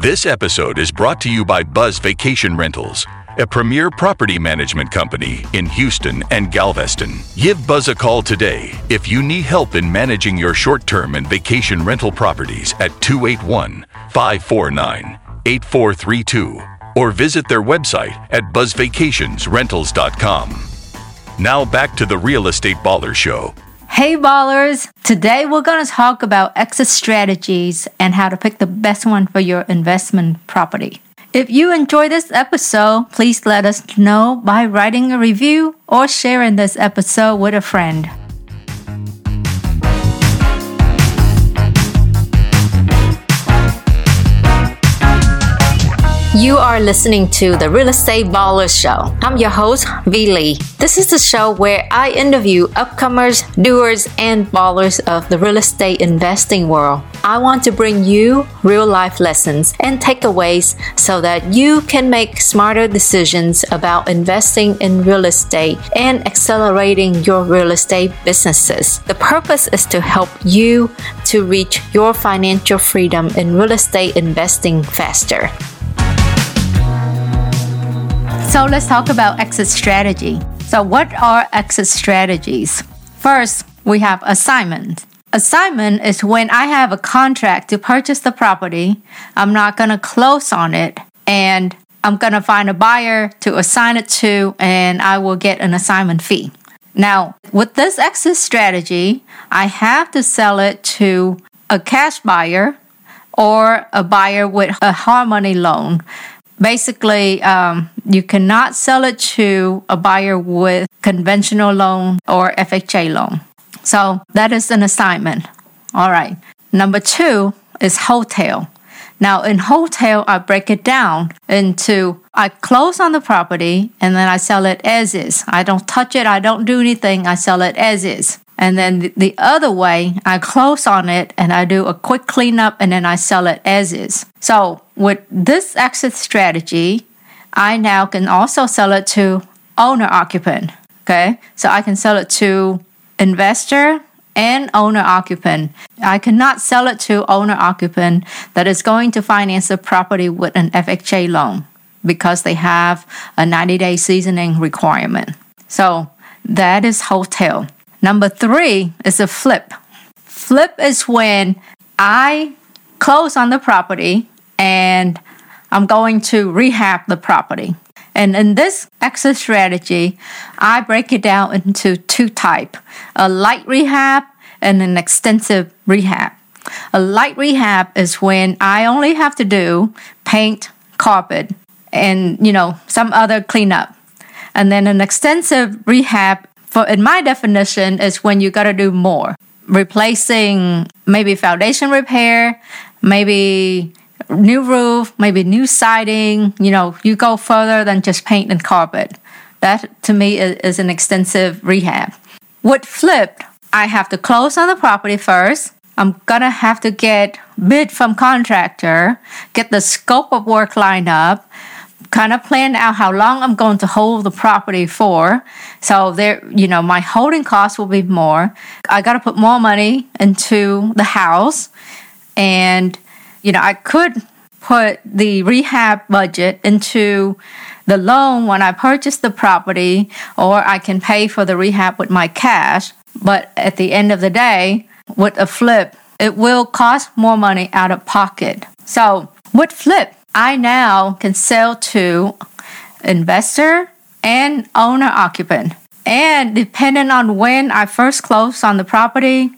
This episode is brought to you by Buzz Vacation Rentals, a premier property management company in Houston and Galveston. Give Buzz a call today if you need help in managing your short term and vacation rental properties at 281 549 8432 or visit their website at buzzvacationsrentals.com. Now back to the Real Estate Baller Show. Hey ballers! Today we're going to talk about exit strategies and how to pick the best one for your investment property. If you enjoy this episode, please let us know by writing a review or sharing this episode with a friend. You are listening to the Real Estate Baller Show. I'm your host, Vee Lee. This is the show where I interview upcomers, doers, and ballers of the real estate investing world. I want to bring you real life lessons and takeaways so that you can make smarter decisions about investing in real estate and accelerating your real estate businesses. The purpose is to help you to reach your financial freedom in real estate investing faster. So let's talk about exit strategy. So, what are exit strategies? First, we have assignment. Assignment is when I have a contract to purchase the property, I'm not going to close on it, and I'm going to find a buyer to assign it to, and I will get an assignment fee. Now, with this exit strategy, I have to sell it to a cash buyer or a buyer with a hard money loan basically um, you cannot sell it to a buyer with conventional loan or FHA loan. So that is an assignment. All right. Number two is wholesale. Now in wholesale, I break it down into I close on the property and then I sell it as is. I don't touch it. I don't do anything. I sell it as is. And then the other way, I close on it and I do a quick cleanup and then I sell it as is. So with this exit strategy, I now can also sell it to owner occupant. Okay. So I can sell it to investor and owner occupant. I cannot sell it to owner occupant that is going to finance the property with an FHA loan because they have a 90 day seasoning requirement. So that is wholesale. Number three is a flip. Flip is when I close on the property and I'm going to rehab the property. And in this exit strategy, I break it down into two type, a light rehab and an extensive rehab. A light rehab is when I only have to do paint, carpet, and you know, some other cleanup. And then an extensive rehab for in my definition is when you got to do more. Replacing maybe foundation repair maybe new roof maybe new siding you know you go further than just paint and carpet. That to me is, is an extensive rehab. With flipped i have to close on the property first. I'm gonna have to get bid from contractor get the scope of work lined up kind of planned out how long I'm going to hold the property for. So there, you know, my holding costs will be more. I got to put more money into the house. And, you know, I could put the rehab budget into the loan when I purchase the property, or I can pay for the rehab with my cash. But at the end of the day, with a flip, it will cost more money out of pocket. So with flip, I now can sell to investor and owner occupant. And depending on when I first close on the property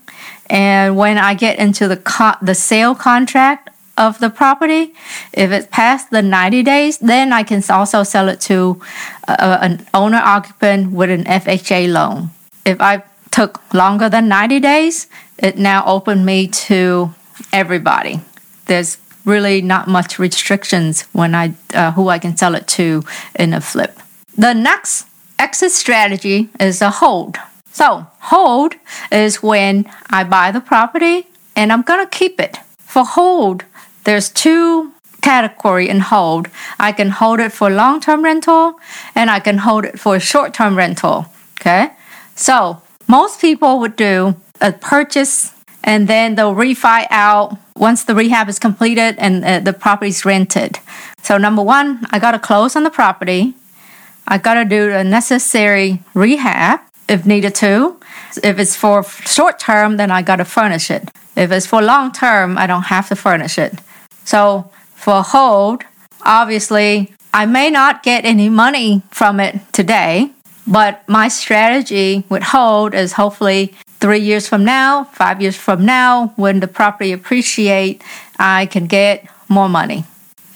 and when I get into the co- the sale contract of the property, if it's past the 90 days, then I can also sell it to uh, an owner occupant with an FHA loan. If I took longer than 90 days, it now opened me to everybody. There's really not much restrictions when I uh, who I can sell it to in a flip. The next exit strategy is a hold. So hold is when I buy the property and I'm gonna keep it. For hold, there's two category in hold. I can hold it for long-term rental and I can hold it for short-term rental. Okay, so most people would do a purchase and then they'll refi out once the rehab is completed and uh, the is rented. So, number one, I got to close on the property. I got to do the necessary rehab if needed to. If it's for short term, then I got to furnish it. If it's for long term, I don't have to furnish it. So, for hold, obviously, I may not get any money from it today, but my strategy with hold is hopefully three years from now, five years from now, when the property appreciate, I can get more money.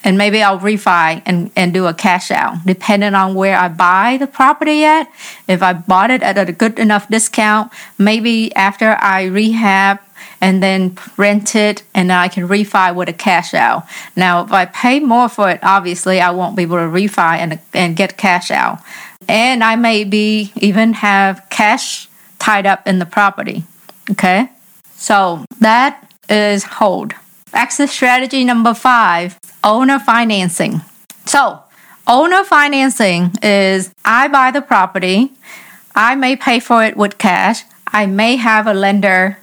And maybe I'll refi and, and do a cash out, depending on where I buy the property at. If I bought it at a good enough discount, maybe after I rehab and then rent it and I can refi with a cash out. Now, if I pay more for it, obviously I won't be able to refi and, and get cash out. And I may be even have cash tied up in the property. Okay. So that is hold. Exit strategy number five owner financing. So, owner financing is I buy the property, I may pay for it with cash, I may have a lender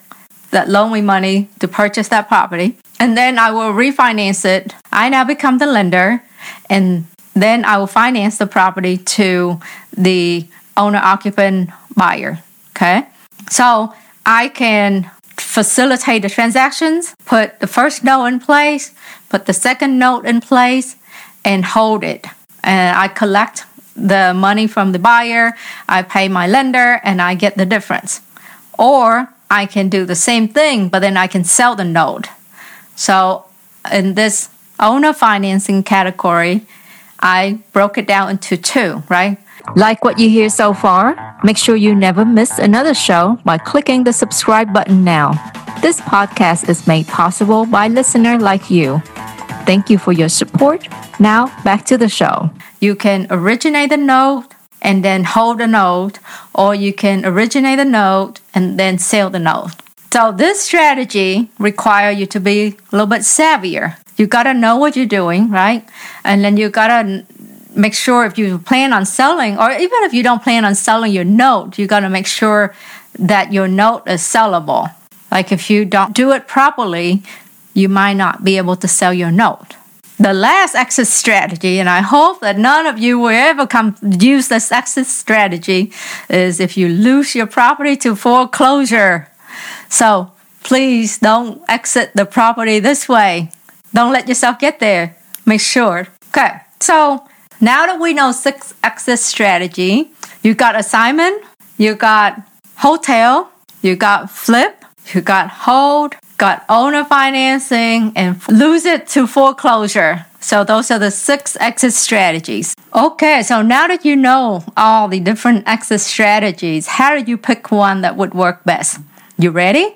that loan me money to purchase that property, and then I will refinance it. I now become the lender, and then I will finance the property to the owner occupant buyer. Okay. So I can facilitate the transactions, put the first note in place, put the second note in place, and hold it. And I collect the money from the buyer, I pay my lender, and I get the difference. Or I can do the same thing, but then I can sell the note. So in this owner financing category, I broke it down into two, right? Like what you hear so far? Make sure you never miss another show by clicking the subscribe button now. This podcast is made possible by listener like you. Thank you for your support. Now, back to the show. You can originate the note and then hold the note, or you can originate the note and then sell the note. So this strategy require you to be a little bit savvier. You gotta know what you're doing, right? And then you gotta make sure if you plan on selling, or even if you don't plan on selling your note, you got to make sure that your note is sellable. Like if you don't do it properly, you might not be able to sell your note. The last exit strategy, and I hope that none of you will ever come use this exit strategy, is if you lose your property to foreclosure. So please don't exit the property this way. Don't let yourself get there. Make sure. Okay, so now that we know six exit strategy, you got assignment, you got wholesale, you got flip, you got hold, got owner financing, and lose it to foreclosure. So those are the six exit strategies. Okay, so now that you know all the different exit strategies, how do you pick one that would work best? You ready?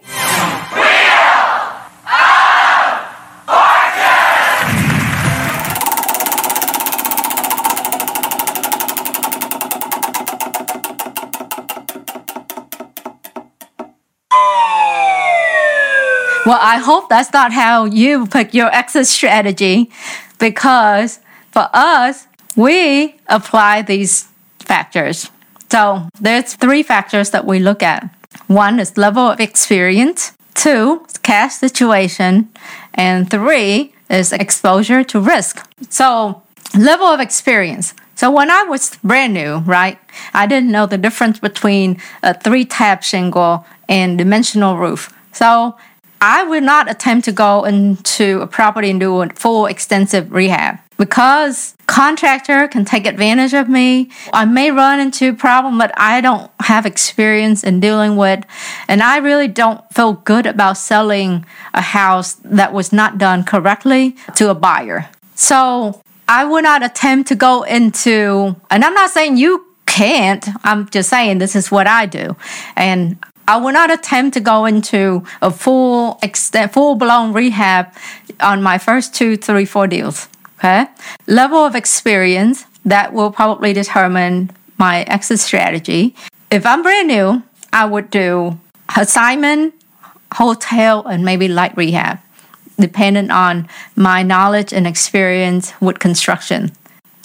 Well, I hope that's not how you pick your exit strategy because for us, we apply these factors. So there's three factors that we look at. One is level of experience, two, cash situation, and three is exposure to risk. So level of experience. So when I was brand new, right, I didn't know the difference between a three tab shingle and dimensional roof. So I would not attempt to go into a property and do a full extensive rehab because contractor can take advantage of me. I may run into a problem that I don't have experience in dealing with, and I really don't feel good about selling a house that was not done correctly to a buyer. So I would not attempt to go into, and I'm not saying you can't. I'm just saying this is what I do. And I will not attempt to go into a full extent, full blown rehab on my first two, three, four deals. Okay. Level of experience that will probably determine my exit strategy. If I'm brand new, I would do assignment, wholesale, and maybe light rehab, depending on my knowledge and experience with construction.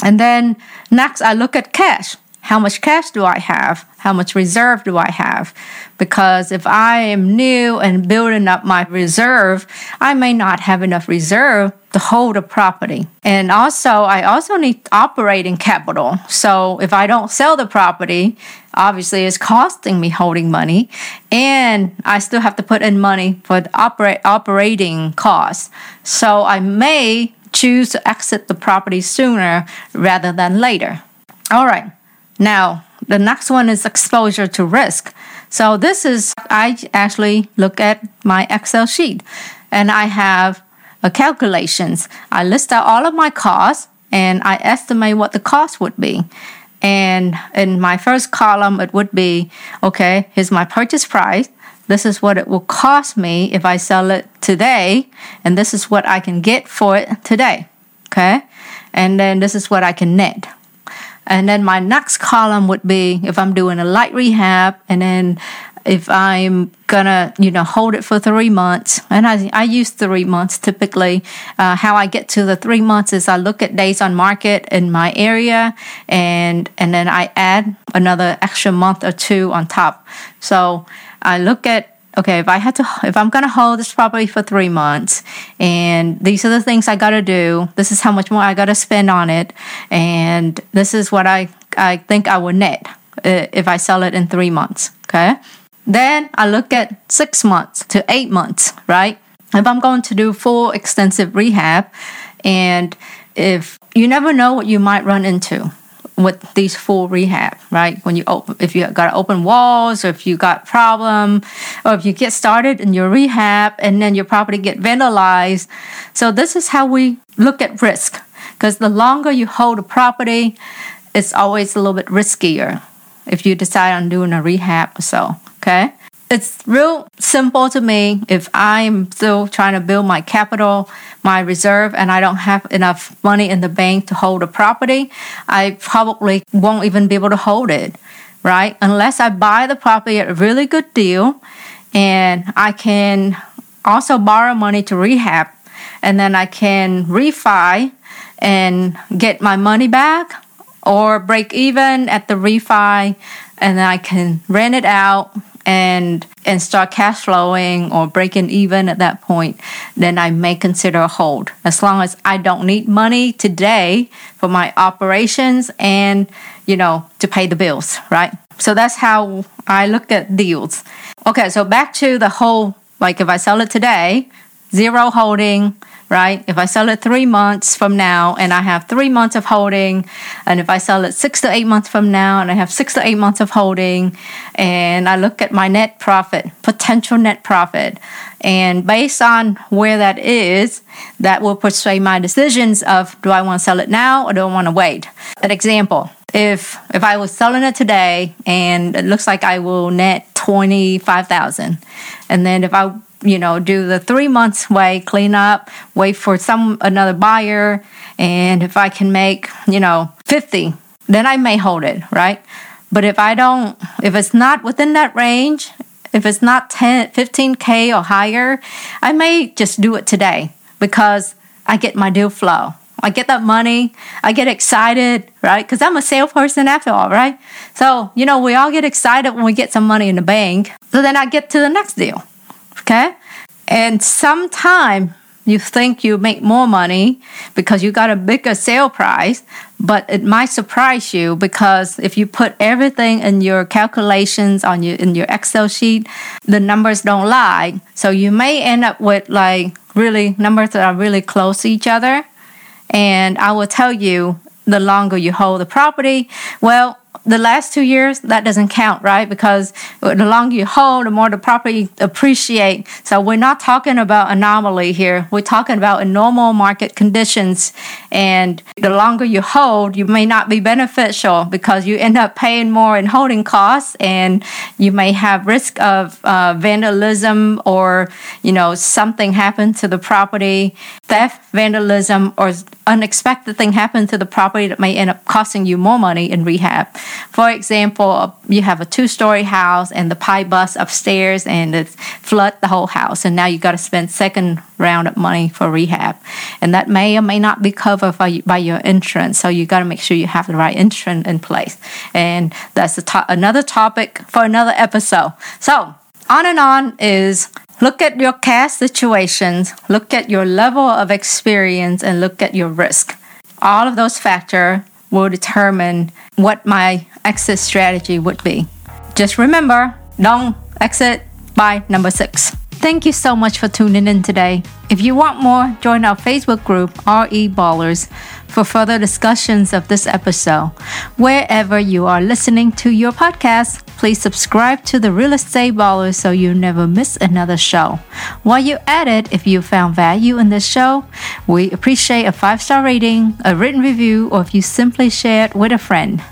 And then next, I look at cash. How much cash do I have? How much reserve do I have? Because if I am new and building up my reserve, I may not have enough reserve to hold a property. And also, I also need operating capital. So if I don't sell the property, obviously it's costing me holding money and I still have to put in money for the operating costs. So I may choose to exit the property sooner rather than later. All right. Now, the next one is exposure to risk. So this is I actually look at my Excel sheet and I have calculations. I list out all of my costs and I estimate what the cost would be. And in my first column, it would be okay, here's my purchase price. This is what it will cost me if I sell it today. And this is what I can get for it today. Okay. And then this is what I can net. And then my next column would be if I'm doing a light rehab and then if I'm gonna, you know, hold it for three months, and I, I use three months typically. Uh, how I get to the three months is I look at days on market in my area, and and then I add another extra month or two on top. So I look at okay, if I had to, if I'm going to hold this property for three months and these are the things I got to do, this is how much more I got to spend on it. And this is what I, I think I will net uh, if I sell it in three months. Okay. Then I look at six months to eight months, right? If I'm going to do full extensive rehab and if you never know what you might run into with these full rehab, right? When you open, if you got open walls, or if you got problem, or if you get started in your rehab and then your property get vandalized. So this is how we look at risk, because the longer you hold a property, it's always a little bit riskier if you decide on doing a rehab or so. Okay it's real simple to me if I'm still trying to build my capital, my reserve, and I don't have enough money in the bank to hold a property, I probably won't even be able to hold it, right? Unless I buy the property at a really good deal and I can also borrow money to rehab and then I can refi and get my money back or break even at the refi and then I can rent it out and and start cash flowing or breaking even at that point, then I may consider a hold. As long as I don't need money today for my operations and you know to pay the bills, right? So that's how I look at deals. Okay, so back to the whole like if I sell it today, zero holding, right? If I sell it three months from now and I have three months of holding, and if I sell it six to eight months from now and I have six to eight months of holding, and I look at my net profit, potential net profit, and based on where that is, that will persuade my decisions of do I want to sell it now or do I want to wait? An example. If if I was selling it today and it looks like I will net twenty five thousand, and then if I you know, do the three months wait, clean up, wait for some another buyer, and if I can make, you know, 50, then I may hold it, right? But if I don't, if it's not within that range, if it's not 10, 15K or higher, I may just do it today because I get my deal flow. I get that money. I get excited, right? Because I'm a salesperson after all, right? So, you know, we all get excited when we get some money in the bank. So then I get to the next deal. Okay? And sometime you think you make more money because you got a bigger sale price, but it might surprise you because if you put everything in your calculations on your in your Excel sheet, the numbers don't lie. So you may end up with like really numbers that are really close to each other. And I will tell you the longer you hold the property, well, the last two years that doesn't count right? Because the longer you hold the more the property appreciate. So we're not talking about anomaly here. We're talking about normal market conditions. And the longer you hold you may not be beneficial because you end up paying more in holding costs and you may have risk of uh, vandalism or you know something happened to the property theft, vandalism, or unexpected thing happen to the property that may end up costing you more money in rehab. For example, you have a two-story house and the pipe bust upstairs and it flood the whole house, and now you got to spend second round of money for rehab, and that may or may not be covered by, by your insurance. So you got to make sure you have the right insurance in place, and that's to- another topic for another episode. So on and on is Look at your cash situations, look at your level of experience, and look at your risk. All of those factors will determine what my exit strategy would be. Just remember don't exit by number six. Thank you so much for tuning in today. If you want more, join our Facebook group, RE Ballers, for further discussions of this episode. Wherever you are listening to your podcast, please subscribe to the Real Estate Ballers so you never miss another show. While you're at it, if you found value in this show, we appreciate a five star rating, a written review, or if you simply share it with a friend.